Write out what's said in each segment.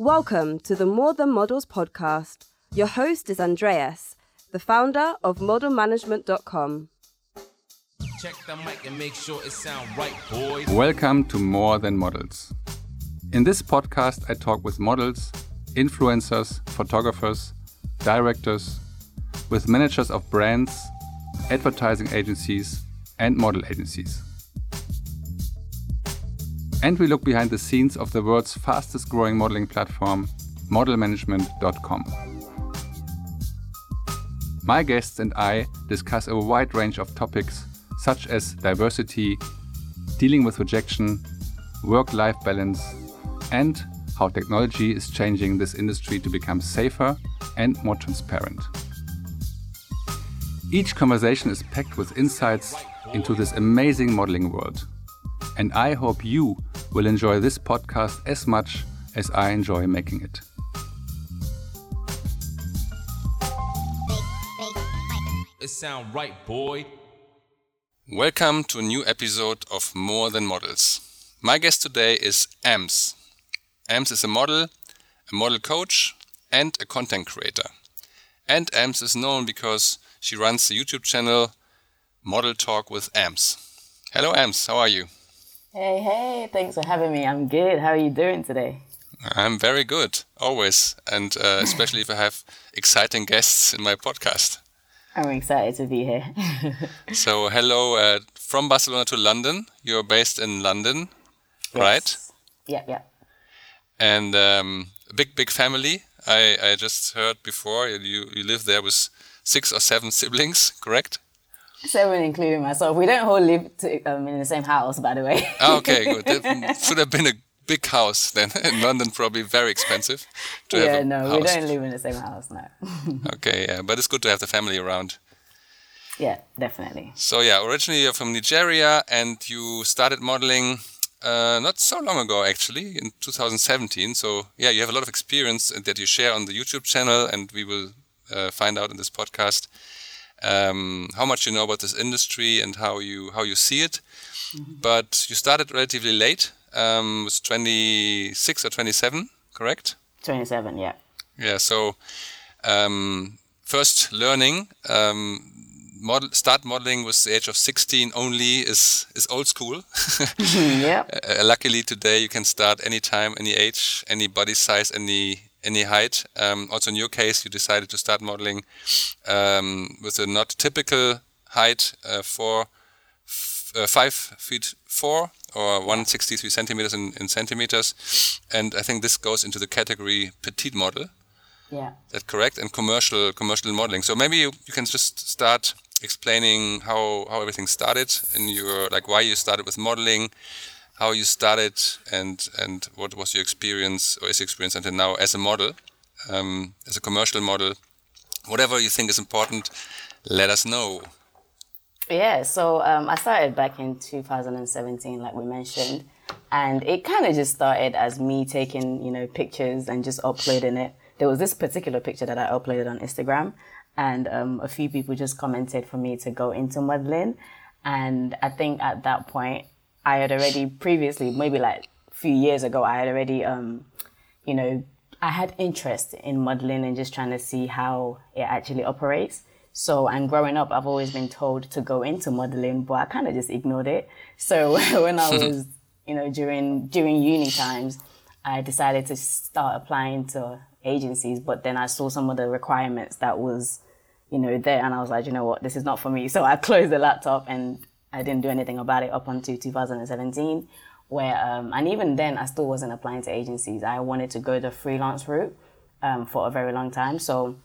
Welcome to the More Than Models podcast. Your host is Andreas, the founder of modelmanagement.com. Check the mic and make sure it sound right, boys. Welcome to More Than Models. In this podcast, I talk with models, influencers, photographers, directors, with managers of brands, advertising agencies, and model agencies. And we look behind the scenes of the world's fastest growing modeling platform, modelmanagement.com. My guests and I discuss a wide range of topics such as diversity, dealing with rejection, work life balance, and how technology is changing this industry to become safer and more transparent. Each conversation is packed with insights into this amazing modeling world. And I hope you will enjoy this podcast as much as I enjoy making it. It sound right, boy. Welcome to a new episode of More Than Models. My guest today is Ams. Ams is a model, a model coach, and a content creator. And Ams is known because she runs the YouTube channel Model Talk with Ams. Hello, Ams. How are you? Hey, hey, thanks for having me. I'm good. How are you doing today? I'm very good, always, and uh, especially if I have exciting guests in my podcast. I'm excited to be here. so, hello uh, from Barcelona to London. You're based in London, yes. right? Yeah, yeah. And um, big, big family. I, I just heard before you, you live there with six or seven siblings, correct? Seven, including myself. We don't all live to, um, in the same house, by the way. oh, okay, good. That should have been a big house then. In London, probably very expensive. yeah, no, house. we don't live in the same house, no. okay, yeah, but it's good to have the family around. Yeah, definitely. So yeah, originally you're from Nigeria, and you started modeling uh, not so long ago, actually, in 2017. So yeah, you have a lot of experience that you share on the YouTube channel, and we will uh, find out in this podcast um, how much you know about this industry and how you how you see it. Mm -hmm. But you started relatively late. Um, was 26 or 27, correct? 27, yeah. Yeah. So um, first learning. Um, model, start modeling with the age of 16 only is is old school. yeah. Uh, luckily today you can start anytime, any age, any body size, any any height. Um, also, in your case, you decided to start modeling um, with a not typical height uh, for uh, five feet four or 163 centimeters in, in, centimeters, and I think this goes into the category petite model. Yeah, that correct? And commercial commercial modeling. So maybe you, you can just start explaining how how everything started in your like why you started with modeling how you started and and what was your experience or is experience until now as a model, um, as a commercial model. Whatever you think is important, let us know. Yeah, so um, I started back in 2017, like we mentioned, and it kind of just started as me taking, you know, pictures and just uploading it. There was this particular picture that I uploaded on Instagram, and um, a few people just commented for me to go into modeling. And I think at that point, I had already previously, maybe like a few years ago, I had already, um, you know, I had interest in modeling and just trying to see how it actually operates. So, and growing up, I've always been told to go into modeling, but I kind of just ignored it. So when I was, you know, during during uni times, I decided to start applying to agencies. But then I saw some of the requirements that was, you know, there, and I was like, you know what, this is not for me. So I closed the laptop and I didn't do anything about it up until 2017, where um, and even then I still wasn't applying to agencies. I wanted to go the freelance route um, for a very long time. So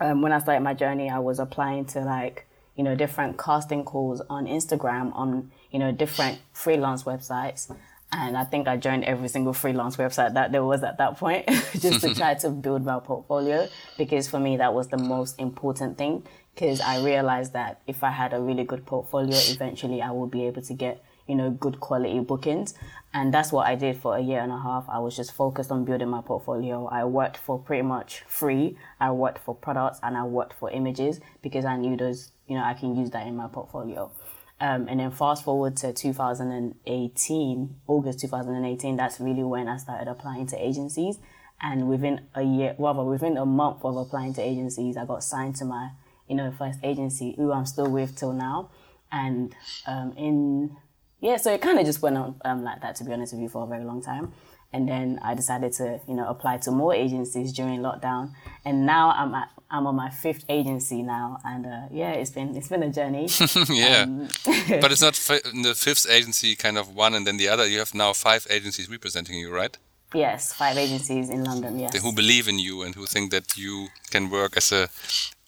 um, when I started my journey, I was applying to like you know different casting calls on Instagram on you know different freelance websites. And I think I joined every single freelance website that there was at that point just to try to build my portfolio because for me that was the most important thing because I realized that if I had a really good portfolio, eventually I would be able to get, you know, good quality bookings. And that's what I did for a year and a half. I was just focused on building my portfolio. I worked for pretty much free. I worked for products and I worked for images because I knew those, you know, I can use that in my portfolio. Um, and then fast forward to 2018, August 2018, that's really when I started applying to agencies. And within a year, rather within a month of applying to agencies, I got signed to my, you know, first agency, who I'm still with till now. And um, in yeah, so it kind of just went on um, like that, to be honest with you, for a very long time. And then I decided to, you know, apply to more agencies during lockdown. And now I'm at, I'm on my fifth agency now, and uh, yeah, it's been it's been a journey. yeah, Um, but it's not the fifth agency, kind of one and then the other. You have now five agencies representing you, right? yes, five agencies in London. Yes. Who believe in you and who think that you can work as a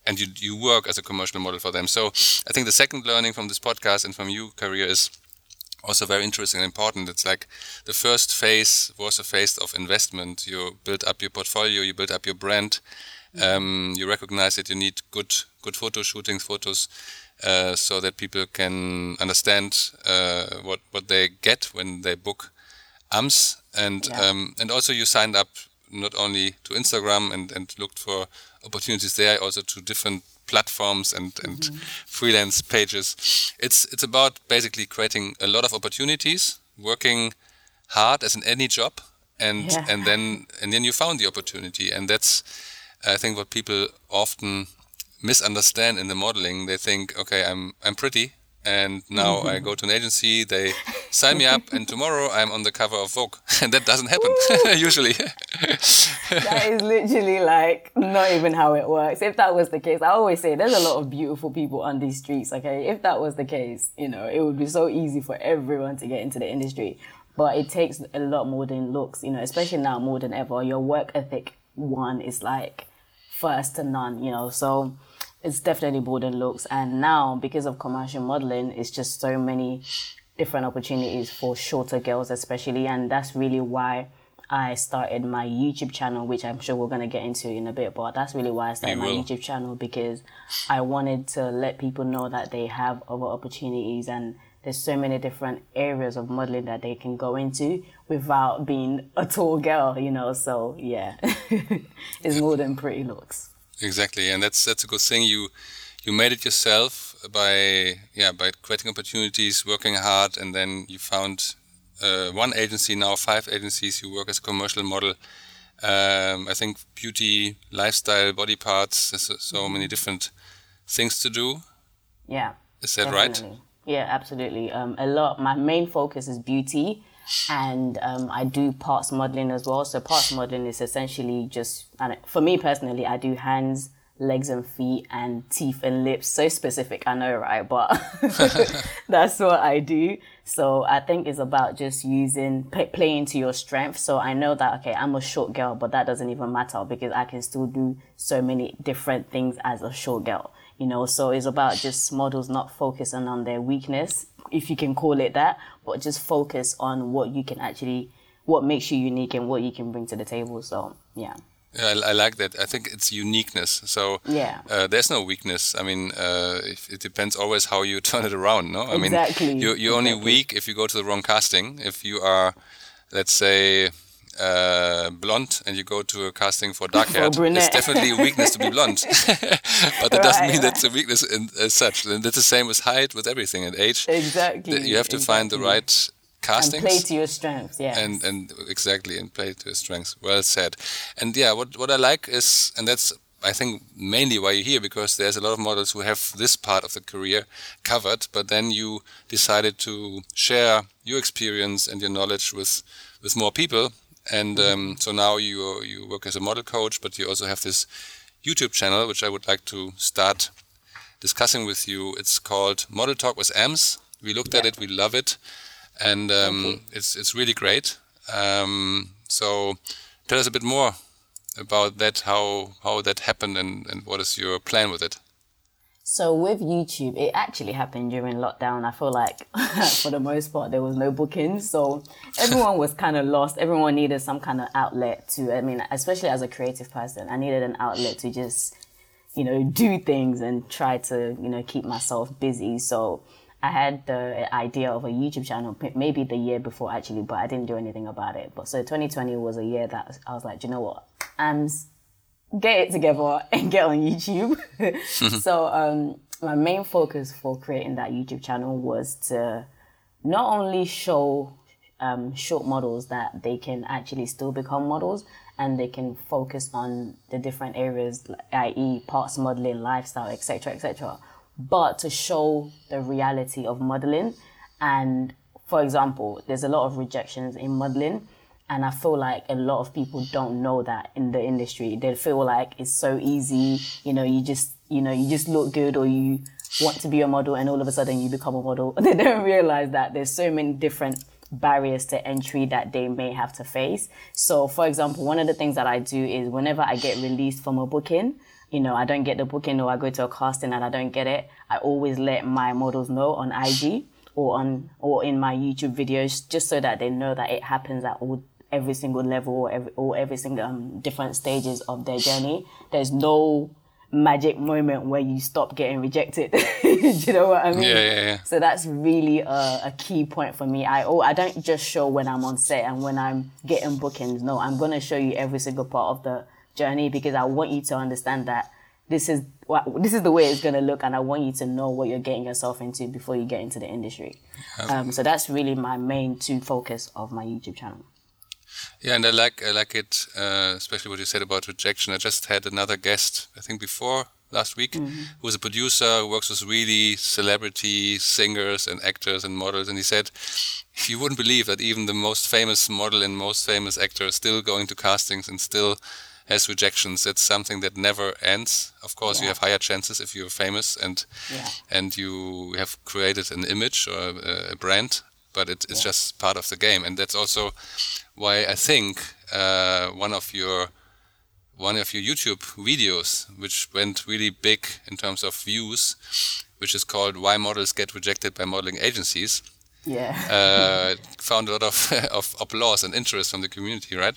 and you you work as a commercial model for them. So I think the second learning from this podcast and from you career is also very interesting and important. It's like the first phase was a phase of investment. You build up your portfolio, you build up your brand. Um, you recognize that you need good good photo shootings, photos, uh, so that people can understand uh, what what they get when they book AMS, and Yeah. um, and also you signed up not only to Instagram and, and looked for opportunities there, also to different platforms and, and Mm-hmm. freelance pages. It's it's about basically creating a lot of opportunities, working hard as in any job, and Yeah. and then and then you found the opportunity, and that's I think what people often misunderstand in the modeling. They think, okay, I'm I'm pretty, and now I mm-hmm. go to an agency, they sign me up, and tomorrow I'm on the cover of Vogue, and that doesn't happen usually. that is literally like not even how it works. If that was the case, I always say there's a lot of beautiful people on these streets. Okay, if that was the case, you know, it would be so easy for everyone to get into the industry. But it takes a lot more than looks, you know, especially now more than ever. Your work ethic, one, is like first to none, you know. So it's definitely more than looks. And now, because of commercial modeling, it's just so many different opportunities for shorter girls, especially. And that's really why I started my YouTube channel, which I'm sure we're going to get into in a bit. But that's really why I started my. YouTube channel because I wanted to let people know that they have other opportunities and there's so many different areas of modeling that they can go into without being a tall girl, you know. So yeah, it's more than pretty looks. Exactly, and that's that's a good thing. You you made it yourself by yeah by creating opportunities, working hard, and then you found uh, one agency now five agencies. You work as a commercial model. Um, I think beauty, lifestyle, body parts. There's so- so many different things to do. Yeah. Is that right? Yeah, absolutely. Um, a lot. My main focus is beauty, and um, I do parts modeling as well. So parts modeling is essentially just, and for me personally, I do hands, legs and feet, and teeth and lips. So specific, I know, right? But that's what I do. So I think it's about just using play, playing to your strength. So I know that okay, I'm a short girl, but that doesn't even matter because I can still do so many different things as a short girl you know so it's about just models not focusing on their weakness if you can call it that but just focus on what you can actually what makes you unique and what you can bring to the table so yeah Yeah, I, I like that. I think it's uniqueness. So Yeah. uh, there's no weakness. I mean, uh, if, it depends always how you turn it around. No, I Exactly, mean, you're, you're only weak if you go to the wrong casting. If you are, let's say, uh, blonde and you go to a casting for dark hair, it's definitely a weakness to be blonde. but that doesn't mean right. that's a weakness in, as such. And that's the same with height, with everything, and age. exactly You have to find the exactly. right and castings play to your strengths yeah and and exactly and play to his strengths well said and yeah what what i like is and that's i think mainly why you're here because there's a lot of models who have this part of the career covered but then you decided to share your experience and your knowledge with with more people and um, so now you you work as a model coach but you also have this youtube channel which i would like to start discussing with you. It's called model talk with ams. We looked at it we love it and um, it's it's really great. Um, so tell us a bit more about that, how how that happened, and, and what is your plan with it? So with YouTube, it actually happened during lockdown. I feel like for the most part there was no bookings, so everyone was kind of lost. Everyone needed some kind of outlet to. I mean, especially as a creative person, I needed an outlet to just, you know, do things and try to, you know, keep myself busy. So I had the idea of a YouTube channel maybe the year before actually, but I didn't do anything about it. But so 2020 was a year that I was like, "Do you know what, I'm get it together and get on YouTube. so um, my main focus for creating that YouTube channel was to not only show um, short models that they can actually still become models and they can focus on the different areas, i.e., parts modeling, lifestyle, etc., etc. But to show the reality of modeling, and for example, there's a lot of rejections in modeling, and I feel like a lot of people don't know that in the industry. They feel like it's so easy, you know, you just you know you just look good or you want to be a model, and all of a sudden you become a model. They don't realize that there's so many different barriers to entry that they may have to face. So, for example, one of the things that I do is whenever I get released from a booking, you know, I don't get the booking or I go to a casting and I don't get it, I always let my models know on IG or on or in my YouTube videos just so that they know that it happens at all every single level or every or every single um, different stages of their journey. There's no magic moment where you stop getting rejected. Do you know what I mean? Yeah, yeah, yeah. So that's really a, a, key point for me. I oh, I don't just show when I'm on set and when I'm getting bookings. No, I'm gonna show you every single part of the journey because I want you to understand that this is what this is the way it's gonna look, and I want you to know what you're getting yourself into before you get into the industry. Um, so that's really my main two focus of my YouTube channel. Yeah, and I like I like it, uh, especially what you said about rejection. I just had another guest, I think before last week, Mm-hmm. who was a producer who works with really celebrity singers and actors and models, and he said, you wouldn't believe that even the most famous model and most famous actor is still going to castings and still has rejections. It's something that never ends. Of course, you have higher chances if you're famous and Yeah. and you have created an image or a, a brand, but it, it's Yeah. just part of the game, and that's also why I think uh, one of your one of your YouTube videos, which went really big in terms of views, which is called "Why Models Get Rejected by Modeling Agencies," Yeah. uh, found a lot of of applause and interest from the community, right?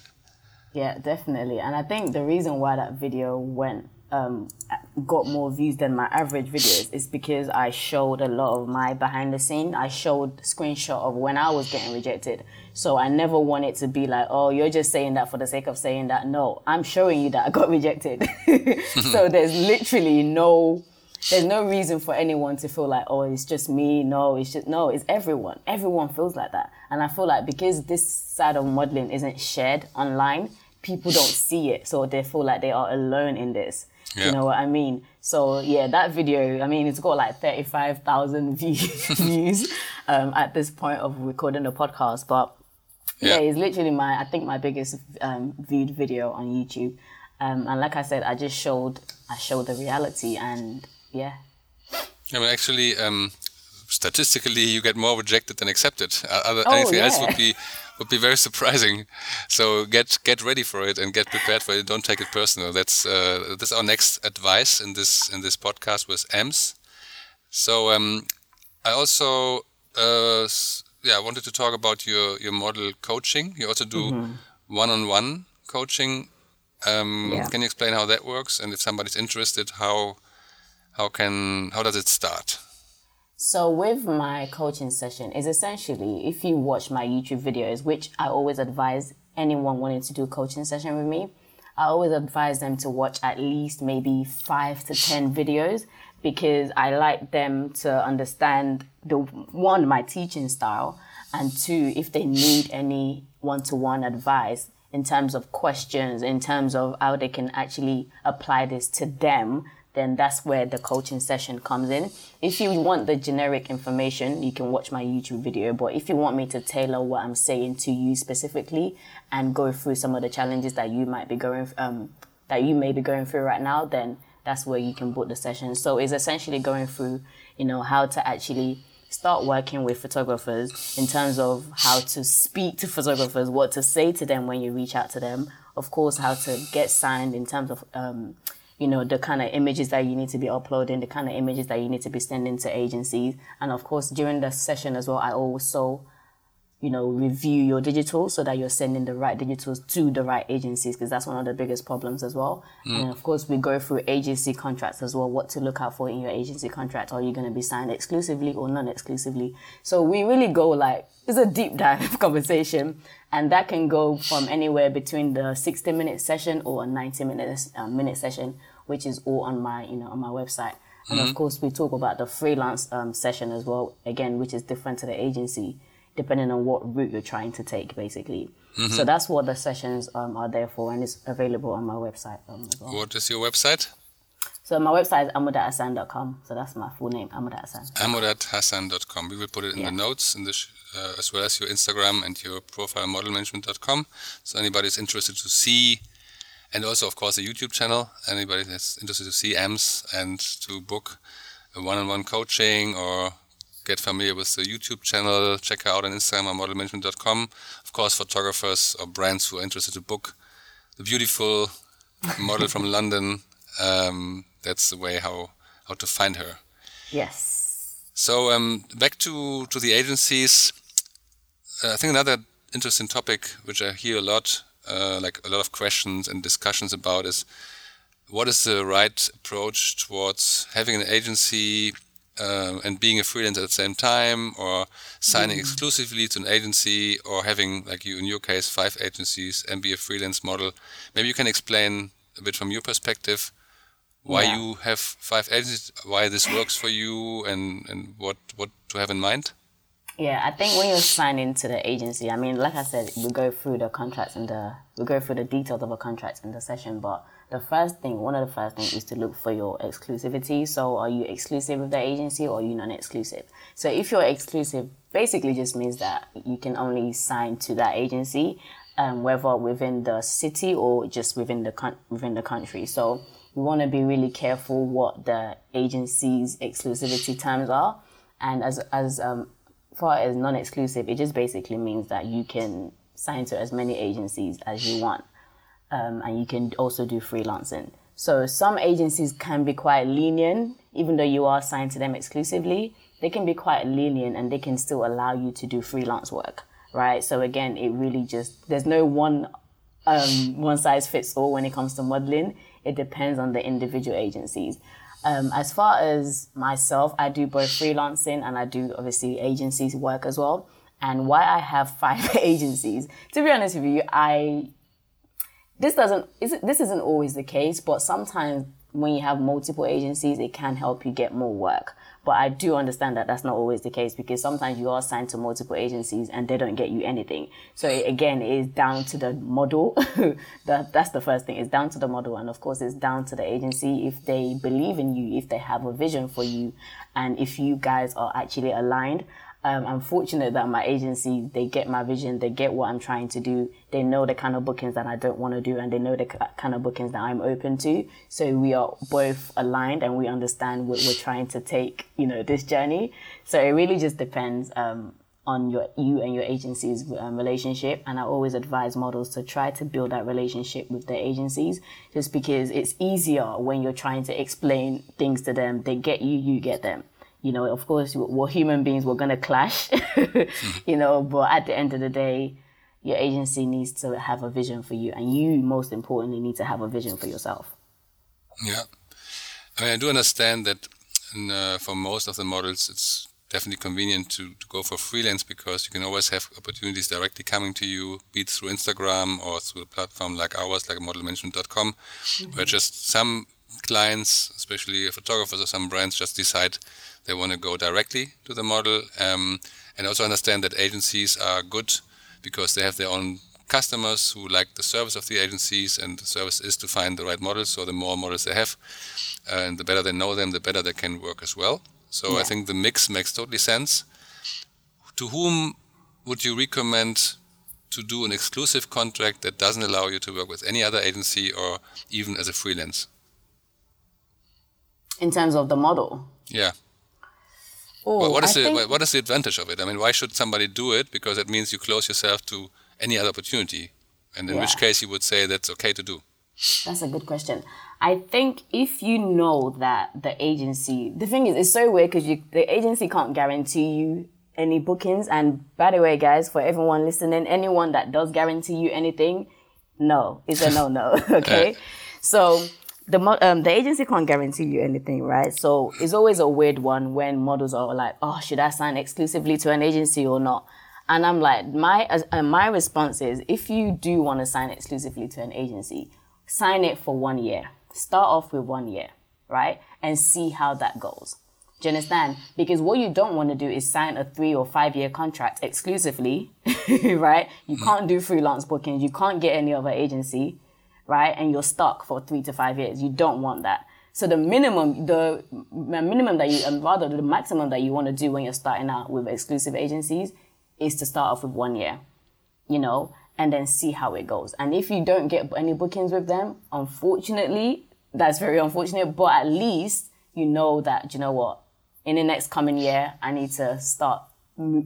Yeah, definitely. And I think the reason why that video went um, got more views than my average videos is because I showed a lot of my behind the scene. I showed screenshot of when I was getting rejected. So I never want it to be like, oh, you're just saying that for the sake of saying that. No, I'm showing you that I got rejected. so there's literally no there's no reason for anyone to feel like, oh, it's just me. No, it's just no, it's everyone. Everyone feels like that. And I feel like because this side of modeling isn't shared online, people don't see it. So they feel like they are alone in this. Yeah. You know what I mean? So yeah, that video, I mean, it's got like 35,000 views um, at this point of recording the podcast. But yeah, Yeah. it's literally my, I think my biggest um, viewed video on YouTube. Um, and like I said, I just showed, I showed the reality and yeah, I mean, actually, um, statistically, you get more rejected than accepted. Uh, other, Oh, anything else yeah. would be would be very surprising. So get get ready for it and get prepared for it. Don't take it personal. That's uh, that's our next advice in this in this podcast with Ams. So um, I also uh, yeah wanted to talk about your your model coaching. You also do one-on-one coaching. Um, Yeah. Can you explain how that works? And if somebody's interested, how how can how does it start? So with my coaching session is essentially if you watch my YouTube videos, which I always advise anyone wanting to do a coaching session with me, I always advise them to watch at least maybe five to ten videos because I like them to understand the one my teaching style and two if they need any one-to-one advice in terms of questions, in terms of how they can actually apply this to them then that's where the coaching session comes in. If you want the generic information, you can watch my YouTube video. But if you want me to tailor what I'm saying to you specifically and go through some of the challenges that you might be going, um, that you may be going through right now, then that's where you can book the session. So it's essentially going through, you know, how to actually start working with photographers in terms of how to speak to photographers, what to say to them when you reach out to them. Of course, how to get signed in terms of, um, you know, the kind of images that you need to be uploading, the kind of images that you need to be sending to agencies. And of course, during the session as well, I also, you know, review your digital so that you're sending the right digitals to the right agencies because that's one of the biggest problems as well. And of course, we go through agency contracts as well, what to look out for in your agency contract. Are you going to be signed exclusively or non exclusively? So we really go like, it's a deep dive conversation and that can go from anywhere between the 60 minute session or a 90 minute, uh, minute session, which is all on my, you know, on my website. And of course, we talk about the freelance um, session as well, again, which is different to the agency. Depending on what route you're trying to take, basically. So that's what the sessions um, are there for, and it's available on my website um, well. What is your website? So my website is amudathassan.com. So that's my full name, Amudahasan. amudathassan.com. We will put it in Yeah. the notes in the sh- uh, as well as your Instagram and your profile modelmanagement.com. So anybody is interested to see, and also of course the YouTube channel. Anybody that's interested to see AMS and to book a one-on-one coaching or get familiar with the YouTube channel, check her out on Instagram or modelmanagement.com. Of course, photographers or brands who are interested to book the beautiful model from London. Um, that's the way how how to find her. Yes. So um, back to to the agencies. Uh, I think another interesting topic which I hear a lot, uh, like a lot of questions and discussions about, is what is the right approach towards having an agency uh, and being a freelancer at the same time, or signing exclusively to an agency, or having, like you in your case, five agencies and be a freelance model. Maybe you can explain a bit from your perspective why Yeah. you have five agencies, why this works for you, and, and what, what to have in mind. Yeah, I think when you're signing to the agency, I mean, like I said, we go through the contracts and the we go through the details of a contract in the session. But the first thing, one of the first things, is to look for your exclusivity. So, are you exclusive with the agency or are you non-exclusive? So, if you're exclusive, basically just means that you can only sign to that agency, um, whether within the city or just within the coun- within the country. So, we want to be really careful what the agency's exclusivity terms are, and as as um, far as non-exclusive, it just basically means that you can sign to as many agencies as you want, um, and you can also do freelancing. So some agencies can be quite lenient, even though you are signed to them exclusively. They can be quite lenient, and they can still allow you to do freelance work, right? So again, it really just there's no one um, one size fits all when it comes to modeling. It depends on the individual agencies. Um, as far as myself, I do both freelancing and I do obviously agencies work as well. And why I have five agencies, to be honest with you, I this doesn't is this isn't always the case, but sometimes when you have multiple agencies, it can help you get more work. But I do understand that that's not always the case because sometimes you are signed to multiple agencies and they don't get you anything. So it, again, it is down to the model. that, that's the first thing. It's down to the model, and of course, it's down to the agency if they believe in you, if they have a vision for you, and if you guys are actually aligned. Um, I'm fortunate that my agency, they get my vision, they get what I'm trying to do. They know the kind of bookings that I don't want to do and they know the kind of bookings that I'm open to. So we are both aligned and we understand what we're trying to take, you know, this journey. So it really just depends, um, on your, you and your agency's um, relationship. And I always advise models to try to build that relationship with their agencies just because it's easier when you're trying to explain things to them. They get you, you get them you know, of course, we're human beings, we're going to clash, you know, but at the end of the day, your agency needs to have a vision for you, and you, most importantly, need to have a vision for yourself. Yeah, I mean, I do understand that in, uh, for most of the models, it's definitely convenient to, to go for freelance because you can always have opportunities directly coming to you, be it through Instagram or through a platform like ours, like modelmanagement.com, where just some clients, especially photographers or some brands, just decide they want to go directly to the model. Um, and also understand that agencies are good because they have their own customers who like the service of the agencies, and the service is to find the right models. So the more models they have, uh, and the better they know them, the better they can work as well. So I think the mix makes totally sense. To whom would you recommend to do an exclusive contract that doesn't allow you to work with any other agency or even as a freelance? In terms of the model, Yeah. Oh, Well, what is I the what is the advantage of it? I mean, why should somebody do it? Because it means you close yourself to any other opportunity, and in which case you would say that's okay to do. That's a good question. I think if you know that the agency, the thing is, it's so weird because the agency can't guarantee you any bookings. And by the way, guys, for everyone listening, anyone that does guarantee you anything, no, it's a no no. okay, so the um, the agency can't guarantee you anything, right? So it's always a weird one when models are like, oh, should I sign exclusively to an agency or not? And I'm like, my uh, my response is, if you do want to sign exclusively to an agency, sign it for one year. Start off with one year, right? And see how that goes. Do you understand? Because what you don't want to do is sign a three or five year contract exclusively, right? You can't do freelance bookings. You can't get any other agency, right? And you're stuck for three to five years. You don't want that. So the minimum, the minimum that you, and rather the maximum that you want to do when you're starting out with exclusive agencies is to start off with one year, you know, and then see how it goes. And if you don't get any bookings with them, unfortunately, that's very unfortunate, but at least you know that, you know what, in the next coming year, I need to start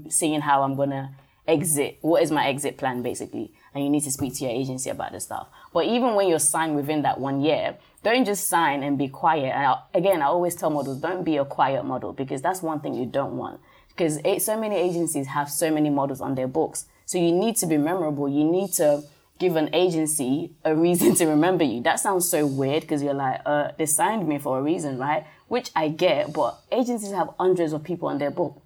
seeing how I'm going to exit. What is my exit plan, basically? And you need to speak to your agency about this stuff. But even when you're signed within that one year, don't just sign and be quiet. And I, again, I always tell models, don't be a quiet model because that's one thing you don't want. Because so many agencies have so many models on their books. So you need to be memorable. You need to give an agency a reason to remember you. That sounds so weird because you're like, uh, they signed me for a reason, right? Which I get, but agencies have hundreds of people on their books.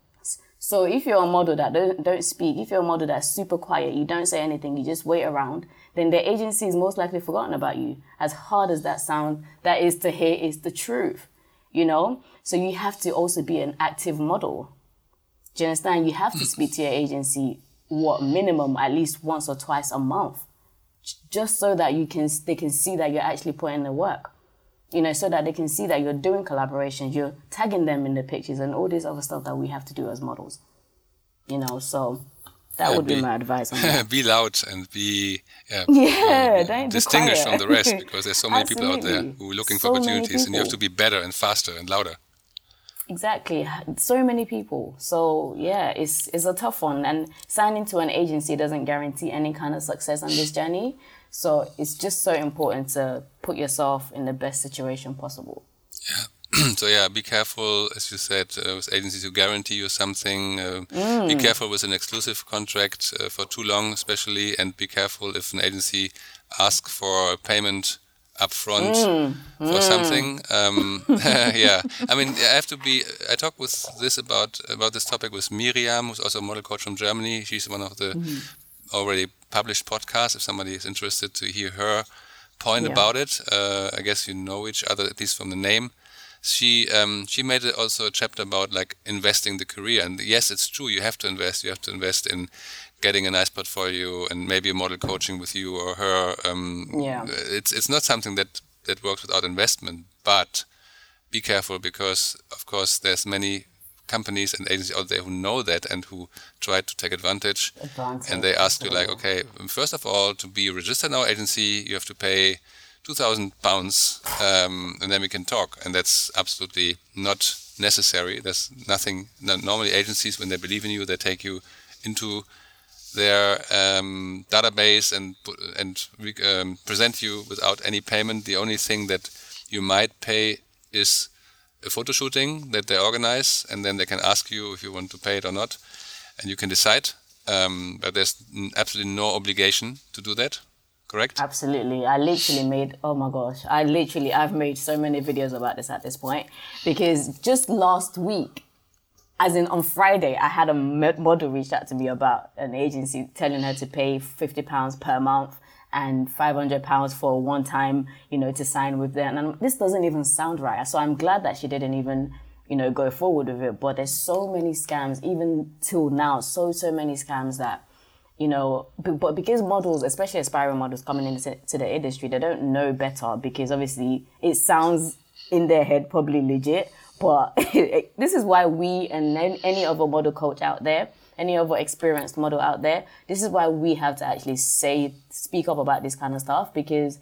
So if you're a model that don't, don't speak, if you're a model that's super quiet, you don't say anything, you just wait around, then the agency is most likely forgotten about you. As hard as that sound, that is to hear is the truth, you know? So you have to also be an active model. Do you understand? You have to mm. speak to your agency, what minimum, at least once or twice a month just so that you can they can see that you're actually putting the work you know so that they can see that you're doing collaborations you're tagging them in the pictures and all this other stuff that we have to do as models you know so that would be, be, my advice on that. be loud and be yeah, yeah uh, distinguished from the rest because there's so many people out there who are looking so for opportunities and you have to be better and faster and louder Exactly. So many people. So yeah, it's it's a tough one. And signing to an agency doesn't guarantee any kind of success on this journey. So it's just so important to put yourself in the best situation possible. Yeah. so yeah, be careful, as you said, uh, with agencies who guarantee you something. Uh, mm. Be careful with an exclusive contract uh, for too long, especially, and be careful if an agency asks for payment upfront mm, for mm. something. Um, yeah, I mean, I have to be. I talked with this about about this topic with Miriam, who's also a model coach from Germany. She's one of the mm. Already published podcast If somebody is interested to hear her point yeah. about it, uh, I guess you know each other at least from the name. She um, she made also a chapter about like investing the career, and yes, it's true. You have to invest. You have to invest in getting a nice portfolio and maybe a model coaching with you or her. Um, yeah. It's it's not something that that works without investment, but be careful because of course there's many companies and agencies out there who know that and who try to take advantage. and they ask you like, okay, first of all, to be registered in our agency, you have to pay two thousand pounds, um, and then we can talk. And that's absolutely not necessary. There's nothing. Normally, agencies when they believe in you, they take you into their um, database and and um, present you without any payment. The only thing that you might pay is a photo shooting that they organize, and then they can ask you if you want to pay it or not, and you can decide. Um, but there's absolutely no obligation to do that. Correct? Absolutely. I literally made, oh my gosh, I literally, I've made so many videos about this at this point because just last week, as in on Friday, I had a model reach out to me about an agency telling her to pay fifty pounds per month and five hundred pounds for one time, you know, to sign with them. And this doesn't even sound right. So I'm glad that she didn't even, you know, go forward with it. But there's so many scams, even till now, so so many scams that. You know, but because models, especially aspiring models coming into the industry, they don't know better because obviously it sounds in their head probably legit, but this is why we and any other model coach out there, any other experienced model out there, this is why we have to actually say, speak up about this kind of stuff because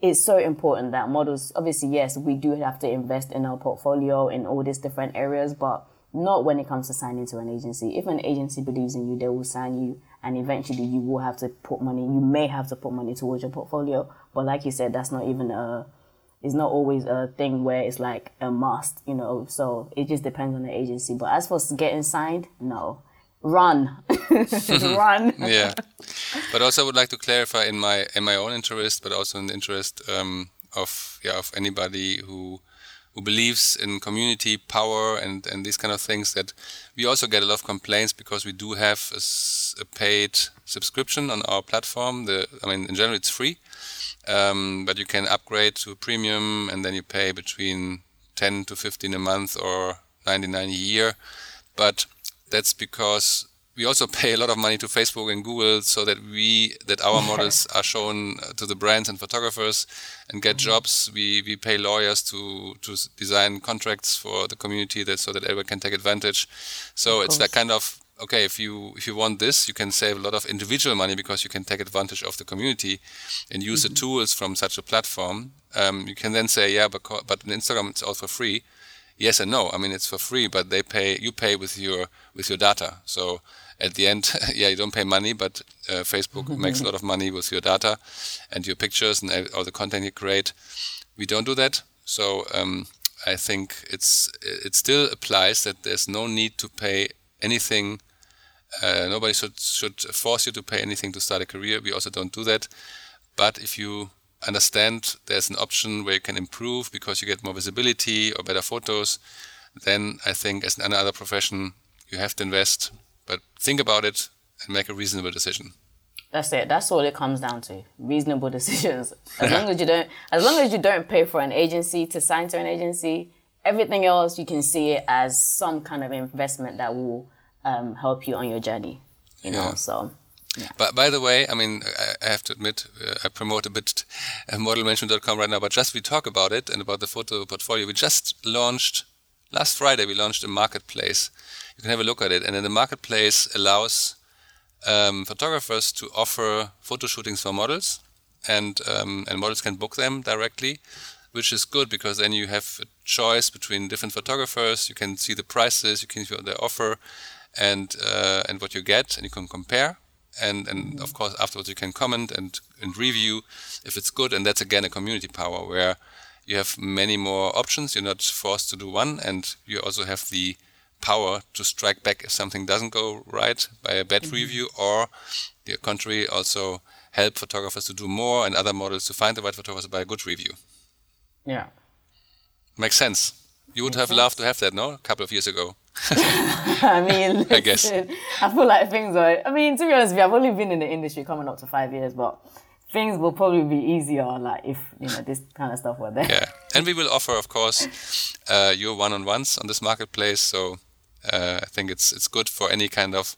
it's so important that models, obviously, yes, we do have to invest in our portfolio in all these different areas, but not when it comes to signing to an agency. If an agency believes in you, they will sign you and eventually you will have to put money, you may have to put money towards your portfolio. But like you said, that's not even a, it's not always a thing where it's like a must, you know. So it just depends on the agency. But as for getting signed, no, run, run. yeah, but also I would like to clarify in my in my own interest, but also in the interest um, of yeah of anybody who who believes in community power and and these kind of things that we also get a lot of complaints because we do have a, a paid subscription on our platform. The I mean in general it's free um, but you can upgrade to premium and then you pay between 10 to 15 a month or 99 a year, but that's because we also pay a lot of money to Facebook and Google so that we that our models are shown to the brands and photographers and get mm-hmm. jobs. We we pay lawyers to to design contracts for the community that so that everyone can take advantage. So of it's that kind of okay if you if you want this you can save a lot of individual money because you can take advantage of the community and use mm-hmm. the tools from such a platform um, you can then say yeah but but in instagram it's all for free yes and no i mean it's for free but they pay you pay with your with your data so at the end, yeah, you don't pay money, but uh, Facebook mm-hmm. makes a lot of money with your data and your pictures and all the content you create. We don't do that, so um, I think it's it still applies that there's no need to pay anything. Uh, nobody should should force you to pay anything to start a career. We also don't do that. But if you understand there's an option where you can improve because you get more visibility or better photos, then I think as any other profession, you have to invest but think about it and make a reasonable decision. That's it. That's all it comes down to. Reasonable decisions. As long as you don't as long as you don't pay for an agency to sign to an agency, everything else you can see it as some kind of investment that will um, help you on your journey. You know, so yeah. But by the way, I mean, I have to admit, uh, I promote a bit uh, modelmanagement.com right now, but just we talk about it and about the photo portfolio. We just launched, last Friday, we launched a marketplace you can have a look at it. And then the marketplace allows um, photographers to offer photo shootings for models, and um, and models can book them directly, which is good because then you have a choice between different photographers. You can see the prices, you can see what they offer, and uh, and what you get, and you can compare. And and of course afterwards you can comment and and review if it's good. And that's again a community power where you have many more options. You're not forced to do one, and you also have the power to strike back if something doesn't go right by a bad mm-hmm. review, or the contrary, also help photographers to do more and other models to find the right photographers by a good review. Yeah. Makes sense. You would have loved to have that, no? A couple of years ago. I mean, I guess. I feel like things are. I mean, to be honest with you, I've only been in the industry coming up to five years, but things will probably be easier like if you know this kind of stuff were there. Yeah, and we will offer, of course, uh, your one-on-ones on this marketplace. So uh, I think it's it's good for any kind of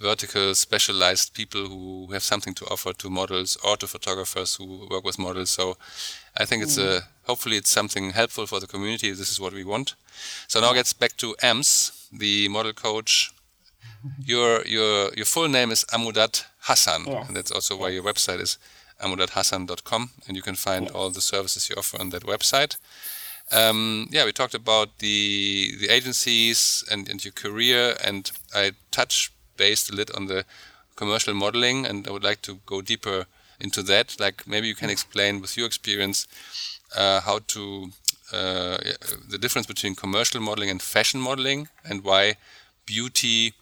vertical specialized people who have something to offer to models or to photographers who work with models. So I think it's a hopefully it's something helpful for the community. This is what we want. So now gets back to AMS, the model coach. Your your your full name is Amudat Hassan, yes. and that's also why your website is amudathassan.com, and you can find yes. all the services you offer on that website. Um, yeah, we talked about the the agencies and, and your career, and I touched based a little on the commercial modeling, and I would like to go deeper into that. Like maybe you can explain with your experience uh, how to uh, the difference between commercial modeling and fashion modeling, and why beauty,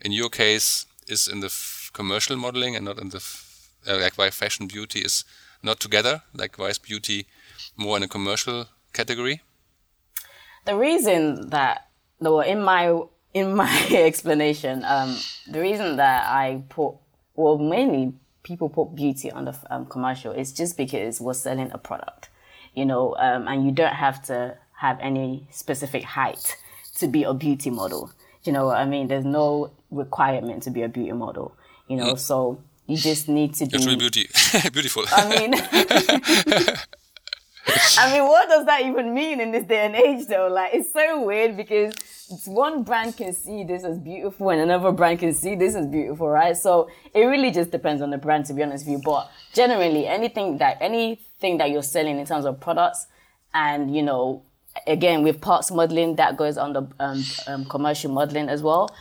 in your case, is in the commercial modeling and not in the uh, like why fashion beauty is not together. Like why is beauty more in a commercial category? The reason that, well, in my in my explanation, um, the reason that I put, well, mainly people put beauty on the um, commercial is just because we're selling a product, you know, um, and you don't have to have any specific height to be a beauty model. You know what I mean? There's no requirement to be a beauty model, you know, mm. so you just need to be. Beauty. beautiful. I mean, I mean, what does that even mean in this day and age, though? Like, it's so weird because one brand can see this as beautiful and another brand can see this as beautiful, right? So it really just depends on the brand, to be honest with you. But generally, anything that anything that you're selling in terms of products, and you know, again with parts modeling, that goes on the um, um, commercial modeling as well,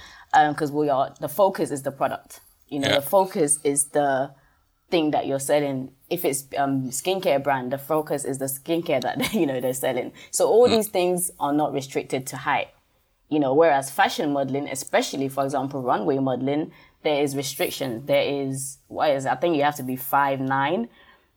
because um, we are the focus is the product. You know, yeah. the focus is the thing that you're selling. If it's um, skincare brand, the focus is the skincare that you know they're selling. So all mm. these things are not restricted to height. You know, whereas fashion modeling, especially for example runway modeling, there is restrictions. There is what is I think you have to be five nine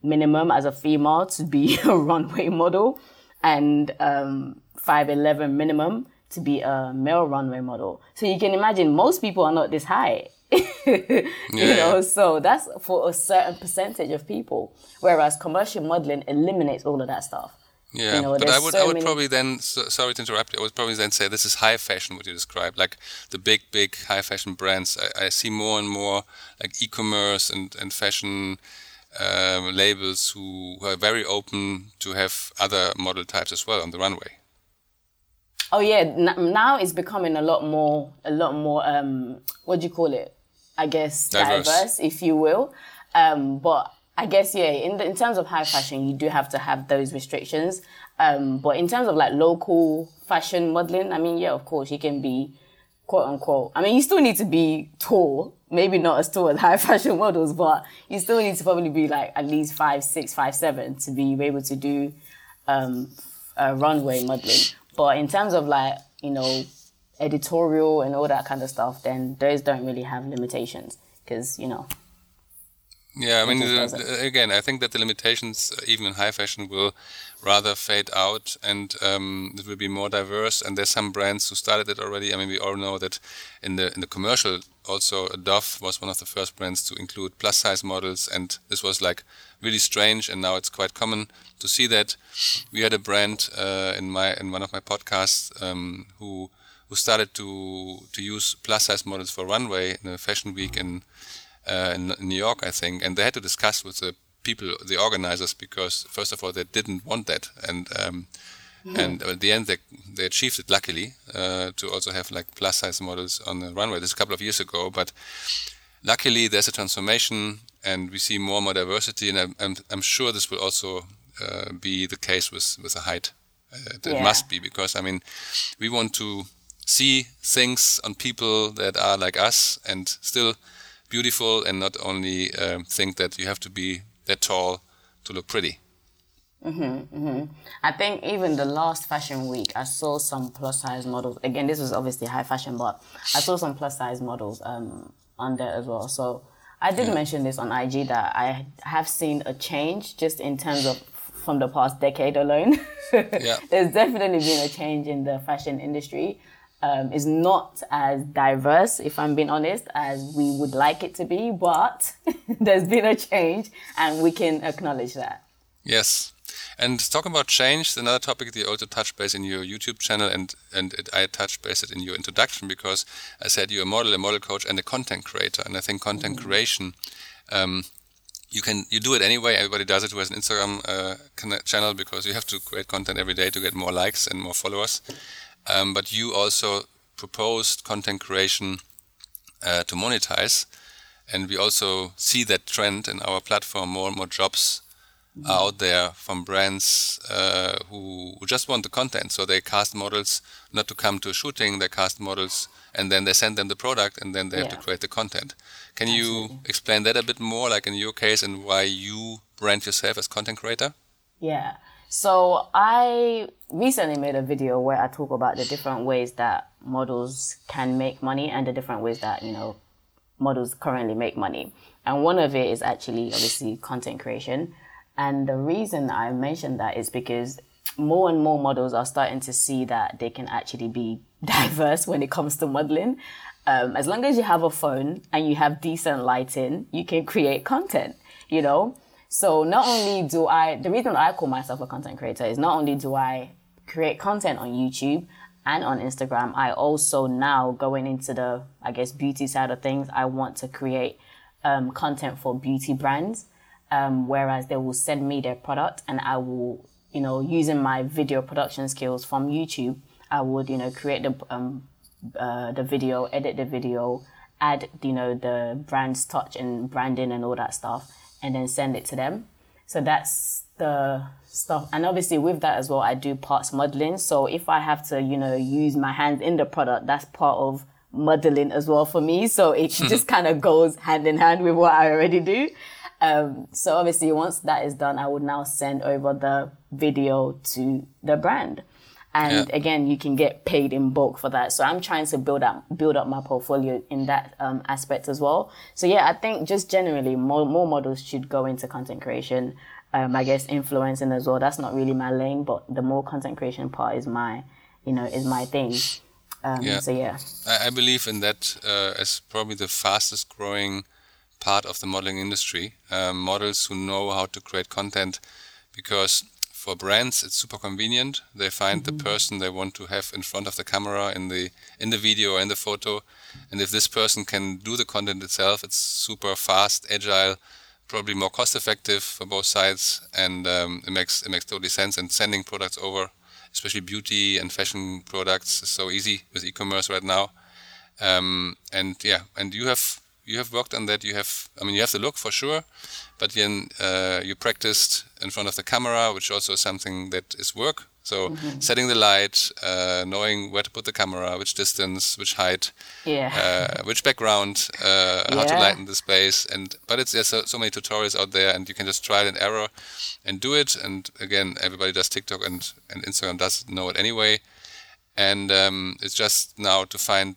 minimum as a female to be a runway model, and um, five eleven minimum to be a male runway model. So you can imagine most people are not this high. you yeah. know, so that's for a certain percentage of people. Whereas commercial modeling eliminates all of that stuff. Yeah, You know, but I would, so I would many- probably then, so, sorry to interrupt you, I would probably then say this is high fashion, what you described, like the big, big high fashion brands. I, I see more and more like e-commerce and, and fashion um, labels who, who are very open to have other model types as well on the runway. Oh yeah, n- now it's becoming a lot more, a lot more. Um, what do you call it? I guess Diverse. diverse, if you will. Um, but I guess yeah, in the, in terms of high fashion, you do have to have those restrictions. Um, but in terms of like local fashion modeling, I mean, yeah, of course, you can be quote unquote. I mean, you still need to be tall, maybe not as tall as high fashion models, but you still need to probably be like at least five, six, five, seven to be able to do um, runway modeling. But in terms of like, you know, editorial and all that kind of stuff, then those don't really have limitations because, you know, Yeah, I mean, the, again, I think that the limitations, uh, even in high fashion, will rather fade out, and um, it will be more diverse. And there's some brands who started it already. I mean, we all know that in the in the commercial, also Dove was one of the first brands to include plus size models, and this was like really strange. And now it's quite common to see that. We had a brand uh, in my in one of my podcasts um, who who started to to use plus size models for runway in a fashion week in uh, in New York, I think, and they had to discuss with the people, the organizers, because first of all they didn't want that, and um, and at the end they they achieved it luckily uh, to also have like plus size models on the runway. This is a couple of years ago, but luckily there's a transformation and we see more and more diversity, and I'm I'm, I'm sure this will also uh, be the case with with the height. Uh, it Yeah. must be because I mean we want to see things on people that are like us and still beautiful and not only um, think that you have to be that tall to look pretty. I think even the last fashion week, I saw some plus size models. Again, this was obviously high fashion, but I saw some plus size models um, on there as well. So I did mention this on IG that I have seen a change just in terms of from the past decade alone. Yeah. There's definitely been a change in the fashion industry. Um, it's not as diverse, if I'm being honest, as we would like it to be, but there's been a change and we can acknowledge that. Yes. And talking about change, another topic that you also touch base in your YouTube channel, and and it, I touch base it in your introduction because I said you're a model, a model coach, and a content creator. And I think content creation, um, you can you do it anyway. Everybody does it who has an Instagram uh, channel because you have to create content every day to get more likes and more followers. Um, but you also proposed content creation uh, to monetize, and we also see that trend in our platform. More and more jobs are out there from brands uh, who, who just want the content. So they cast models not to come to a shooting, they cast models and then they send them the product and then they have to create the content. Can you explain that a bit more, like in your case, and why you brand yourself as content creator? Yeah. So I recently made a video where I talk about the different ways that models can make money and the different ways that, you know, models currently make money. And one of it is actually obviously content creation. And the reason I mentioned that is because more and more models are starting to see that they can actually be diverse when it comes to modeling. Um, as long as you have a phone and you have decent lighting, you can create content, you know? So not only do I, the reason I call myself a content creator is not only do I create content on YouTube and on Instagram, I also now going into the, I guess, beauty side of things, I want to create um, content for beauty brands. Um, whereas they will send me their product and I will, you know, using my video production skills from YouTube, I would, you know, create the, um, uh, the video, edit the video, add, you know, the brand's touch and branding and all that stuff, and then send it to them. So that's the stuff. And obviously with that as well, I do parts modeling. So if I have to, you know, use my hands in the product, that's part of modeling as well for me. So it just kind of goes hand in hand with what I already do. Um, so obviously once that is done, I would now send over the video to the brand. And Yeah. again, you can get paid in bulk for that. So I'm trying to build up, build up my portfolio in that um, aspect as well. So yeah, I think just generally more, more models should go into content creation. Um, I guess influencing as well. That's not really my lane, but the more content creation part is my, you know, is my thing. Um, Yeah. So yeah. I, I believe in that uh, as probably the fastest growing part of the modeling industry. Um, models who know how to create content, because for brands, it's super convenient. They find Mm-hmm. the person they want to have in front of the camera in the in the video or in the photo, and if this person can do the content itself, it's super fast, agile, probably more cost effective for both sides, and um, it makes it makes totally sense. And sending products over, especially beauty and fashion products, is so easy with e-commerce right now. Um, and yeah, and you have you have worked on that. You have, I mean, you have the look for sure, but then uh, you practiced in front of the camera, which also is something that is work. So setting the light, uh, knowing where to put the camera, which distance, which height, Yeah. uh, which background, uh, how to lighten the space, and but it's there's so, so many tutorials out there, and you can just trial and error, and do it. And again, everybody does TikTok and and Instagram does know it anyway, and um, it's just now to find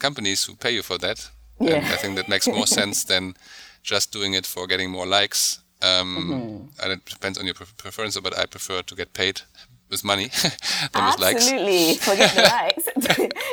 companies who pay you for that. And I think that makes more sense than just doing it for getting more likes. Um, Mm-hmm. And it depends on your pre- preference, but I prefer to get paid with money than with likes. Absolutely. Forget the likes.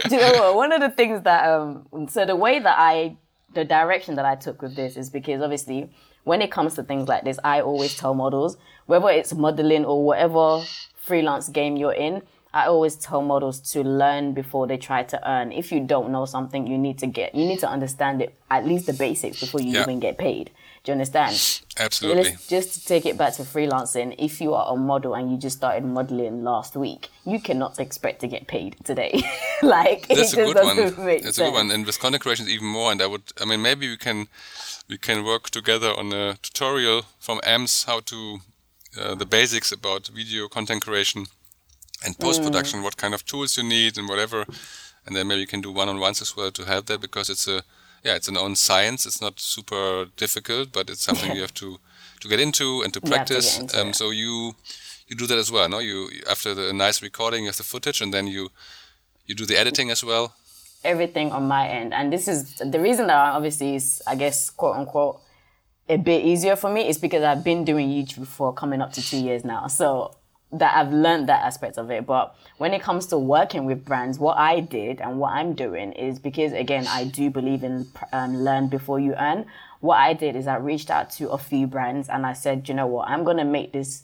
Do you know what? One of the things that um so the way that I the direction that I took with this is because obviously when it comes to things like this, I always tell models, whether it's modeling or whatever freelance game you're in, I always tell models to learn before they try to earn. If you don't know something, you need to get you need to understand it at least the basics before you Yeah. even get paid. Do you understand? Absolutely. Just to take it back to freelancing. If you are a model and you just started modeling last week, you cannot expect to get paid today. like That's it a just good one. That's a good one. And with content creation even more. And I would, I mean, maybe we can, we can work together on a tutorial from Ams how to, uh, the basics about video content creation and post production, what kind of tools you need and whatever. And then maybe you can do one-on-ones as well to help that because it's a, yeah, it's an own science. It's not super difficult, but it's something you have to, to get into and to You to practice. Um, so you, you do that as well, no? You after the nice recording, you have the footage, and then you, you do the editing as well. Everything on my end, and this is the reason that obviously is, I guess, quote unquote, a bit easier for me is because I've been doing YouTube for coming up to two years now. So that I've learned that aspect of it. But when it comes to working with brands, what I did and what I'm doing is because again, I do believe in um, learn before you earn. What I did is I reached out to a few brands and I said, you know what, I'm gonna make this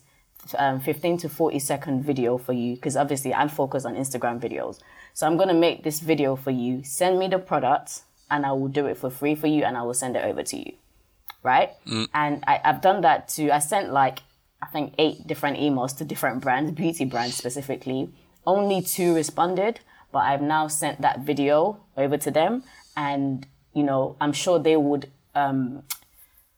um, 15 to 40 second video for you because obviously I'm focused on Instagram videos. So I'm gonna make this video for you. Send me the product and I will do it for free for you and I will send it over to you right? And I, I've done that to, I sent like, I think eight different emails to different brands, beauty brands specifically. Only two responded, but I've now sent that video over to them. And, you know, I'm sure they would, um,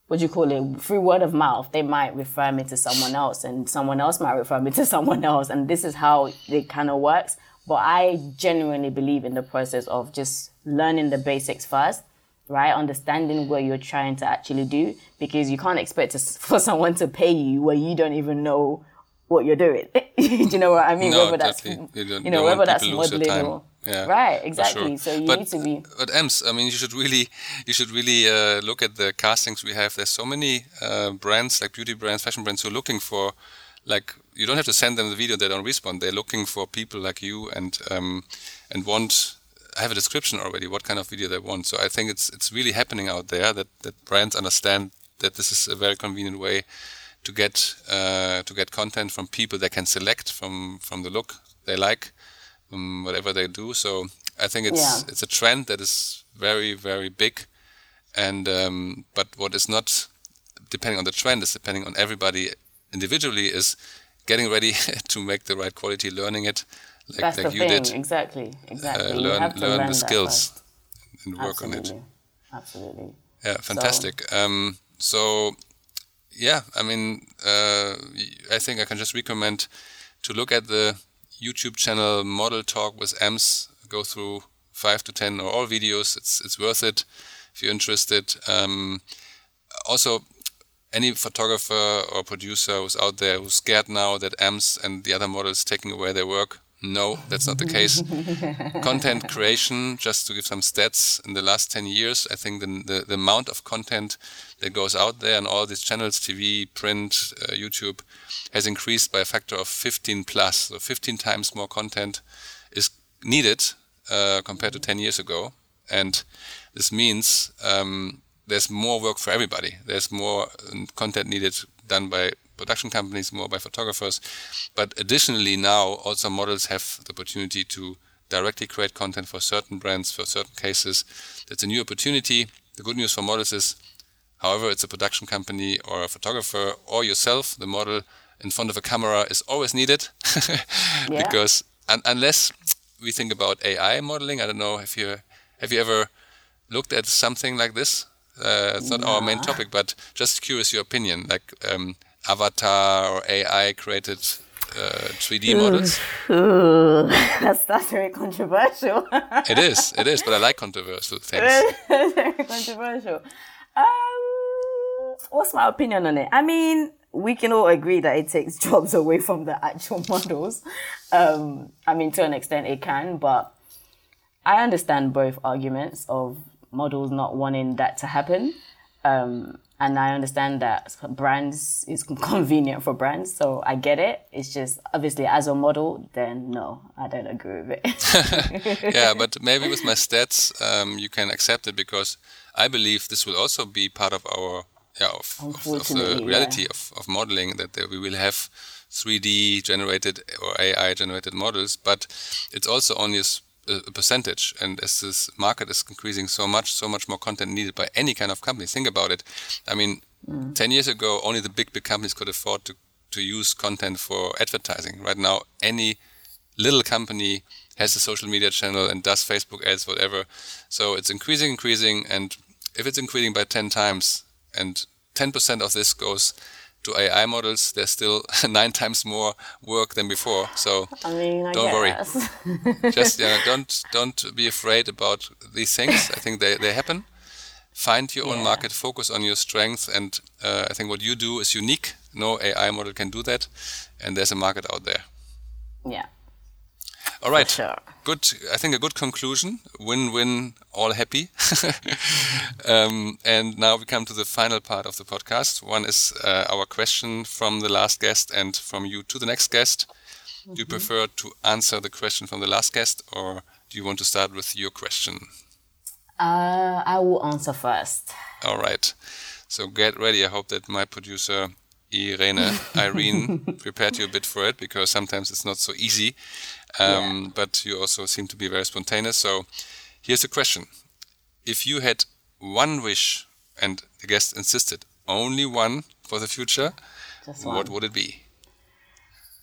what do you call it? Through word of mouth, they might refer me to someone else and someone else might refer me to someone else. And this is how it kind of works. But I genuinely believe in the process of just learning the basics first right? Understanding what you're trying to actually do because you can't expect to, for someone to pay you where you don't even know what you're doing. do you know what I mean? No, whether that's. You know whether that's people to lose their modeling or Yeah, right, exactly. sure. So you but, need to be But Ams, I mean, you should really, you should really uh, look at the castings we have. There's so many uh, brands, like beauty brands, fashion brands, who are looking for, like, you don't have to send them the video; they don't respond. They're looking for people like you and um, and want have a description already what kind of video they want. So I think it's it's really happening out there that that brands understand that this is a very convenient way to get uh, to get content from people they can select from from the look they like, um, whatever they do. So I think it's Yeah. it's a trend that is very very big, and um, but what is not depending on the trend is depending on everybody individually is getting ready to make the right quality, learning it like that's like the you thing. did, Exactly, exactly. uh, learn learn learn the skills and work on it. Absolutely. Absolutely. Yeah, fantastic. Um, so, yeah, I mean, uh, I think I can just recommend to look at the YouTube channel Model Talk with Ams. Go through five to ten or all videos. It's it's worth it if you're interested. Um, also, any photographer or producer who's out there who's scared now that Ams and the other models taking away their work. No, that's not the case content creation, just to give some stats, in the last 10 years, I think the, the, the amount of content that goes out there on all these channels, TV, print, uh, YouTube, has increased by a factor of 15 plus. So 15 times more content is needed uh, compared to 10 years ago. And this means um, there's more work for everybody. There's more um, content needed done by production companies, more by photographers. But additionally, now also models have the opportunity to directly create content for certain brands, for certain cases. That's a new opportunity. The good news for models is, however, it's a production company or a photographer or yourself, the model in front of a camera is always needed Yeah. because un- unless we think about AI modeling, I don't know if you have you ever looked at something like this. Uh, it's not our main topic, but just curious your opinion, like um, avatar or AI created uh, 3D models. Ooh, that's that's very controversial. it is, it is, but I like controversial things. very controversial. Um, what's my opinion on it? I mean, we can all agree that it takes jobs away from the actual models. Um, I mean, to an extent, it can, but I understand both arguments of models not wanting that to happen. Um, and I understand that brands is convenient for brands, so I get it. It's just obviously as a model, then no, I don't agree with it. yeah, but maybe with my stats, um, you can accept it because I believe this will also be part of our yeah of, of, of the reality yeah. of, of modeling that we will have 3D generated or AI generated models, but it's also only a, a- percentage. And as this market is increasing so much, so much more content needed by any kind of company. Think about it. I mean, mm. 10 years ago, only the big, big companies could afford to, to use content for advertising. Right now, any little company has a social media channel and does Facebook ads, whatever. So it's increasing, increasing, and if it's increasing by 10 times and 10% of this goes to AI models, there's still nine times more work than before. So I mean, I Don't worry. guess. just yeah, don't don't be afraid about these things. I think they, they happen. Find your own market, focus on your strength, and uh, I think what you do is unique. No AI model can do that, and there's a market out there. yeah, All right. sure. Good. I think a good conclusion. Win-win. All happy. um, and now we come to the final part of the podcast. One is uh, our question from the last guest and from you to the next guest. Do you prefer to answer the question from the last guest, or do you want to start with your question? Uh, I will answer first. All right. So get ready. I hope that my producer Irene, Irene, prepared you a bit for it because sometimes it's not so easy. Um, But you also seem to be very spontaneous. So here's a question: If you had one wish, and the guest insisted only one for the future, what would it be?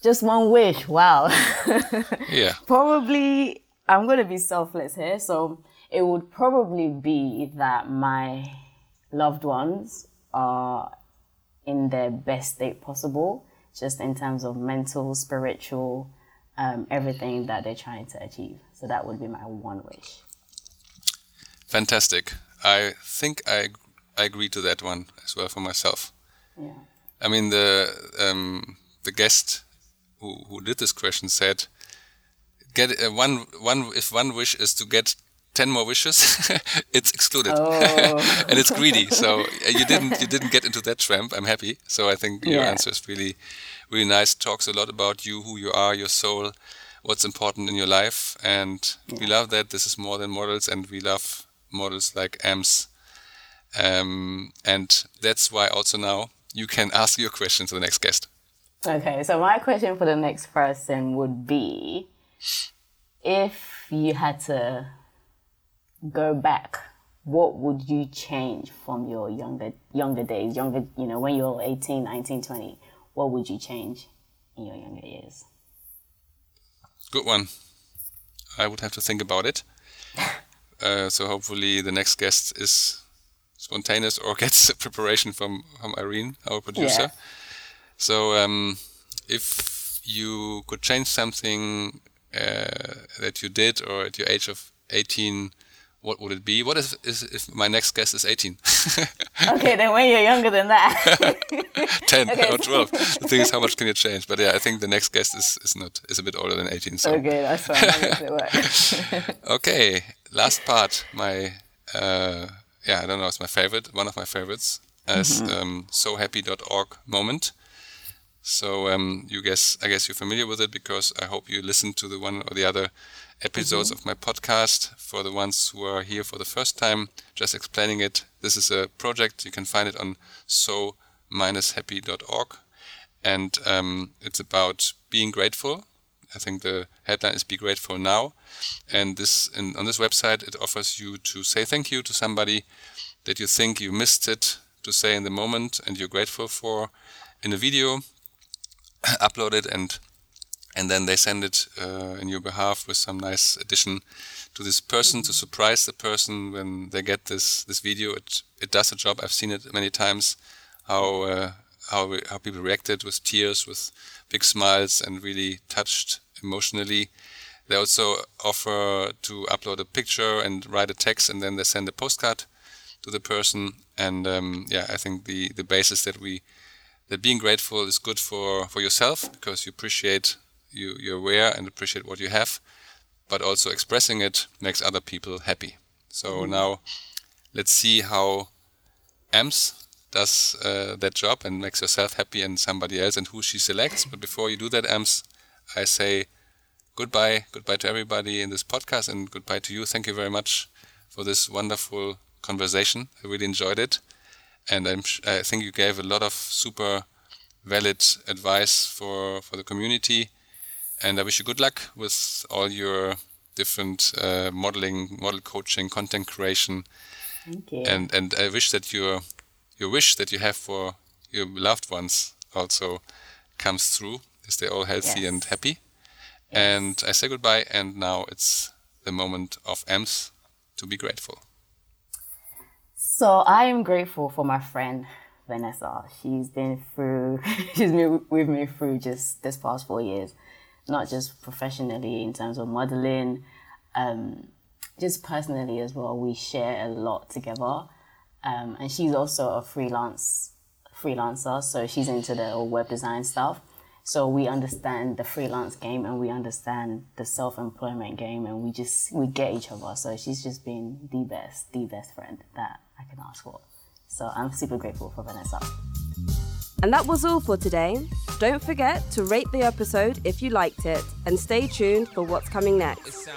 Just one wish. Wow. Yeah. probably I'm gonna be selfless here, so it would probably be that my loved ones are in their best state possible, just in terms of mental, spiritual, um, everything that they're trying to achieve. So that would be my one wish. Fantastic. I think I I agree to that one as well for myself. Yeah. I mean the um, the guest who who did this question said get uh, one one if one wish is to get 10 more wishes it's excluded and it's greedy so uh, you didn't you didn't get into that tramp i'm happy so i think your Yeah. answer is really really nice talks a lot about you who you are your soul what's important in your life. And we love that. This is more than models and we love models like Ams. Um, and that's why also now you can ask your question to the next guest. Okay, so my question for the next person would be if you had to go back, what would you change from your younger younger days, younger, you know, when you're 18, 19, 20? What would you change in your younger years? Good one. I would have to think about it. Uh, so hopefully the next guest is spontaneous or gets preparation from, from Irene, our producer. Yeah. So um, if you could change something uh, that you did or at your age of 18, what would it be? What if, is, if my next guest is 18? Okay, then when you're younger than that. 10 Okay. or 12. The thing is, how much can you change? But yeah, I think the next guest is, is not is a bit older than 18. So okay, that's fine. That makes it work. Okay, last part. My uh, yeah, I don't know. It's my favorite. One of my favorites. As um, sohappy.org moment. So um, you guess I guess you're familiar with it because I hope you listened to the one or the other episodes of my podcast. For the ones who are here for the first time, just explaining it. This is a project. You can find it on so-happy.org. and um, it's about being grateful. I think the headline is "Be Grateful Now," and this in, on this website it offers you to say thank you to somebody that you think you missed it to say in the moment and you're grateful for in a video, upload it and and then they send it uh, in your behalf with some nice addition to this person to surprise the person when they get this this video. It it does a job. I've seen it many times. How uh, how how people reacted with tears, with big smiles, and really touched emotionally. They also offer to upload a picture and write a text, and then they send a postcard to the person. And um, yeah, I think the the basis that we that being grateful is good for for yourself because you appreciate you you're aware and appreciate what you have, but also expressing it makes other people happy. So mm-hmm. now let's see how Ams does uh, that job and makes yourself happy and somebody else and who she selects. But before you do that, Ams, I say goodbye, goodbye to everybody in this podcast and goodbye to you. Thank you very much for this wonderful conversation. I really enjoyed it. And I'm, I think you gave a lot of super valid advice for, for the community. And I wish you good luck with all your different uh, modeling, model coaching, content creation. Thank you. And and I wish that your your wish that you have for your loved ones also comes through. Is they all healthy yes. and happy? Yes. And I say goodbye. And now it's the moment of Ams to be grateful. So I am grateful for my friend Vanessa. She's been through, she's been with me through just this past four years not just professionally in terms of modeling, um, just personally as well. We share a lot together, um, and she's also a freelance freelancer, so she's into the web design stuff. So we understand the freelance game and we understand the self employment game, and we just we get each other. So she's just been the best, the best friend that I can ask for. So I'm super grateful for Vanessa. And that was all for today. Don't forget to rate the episode if you liked it and stay tuned for what's coming next.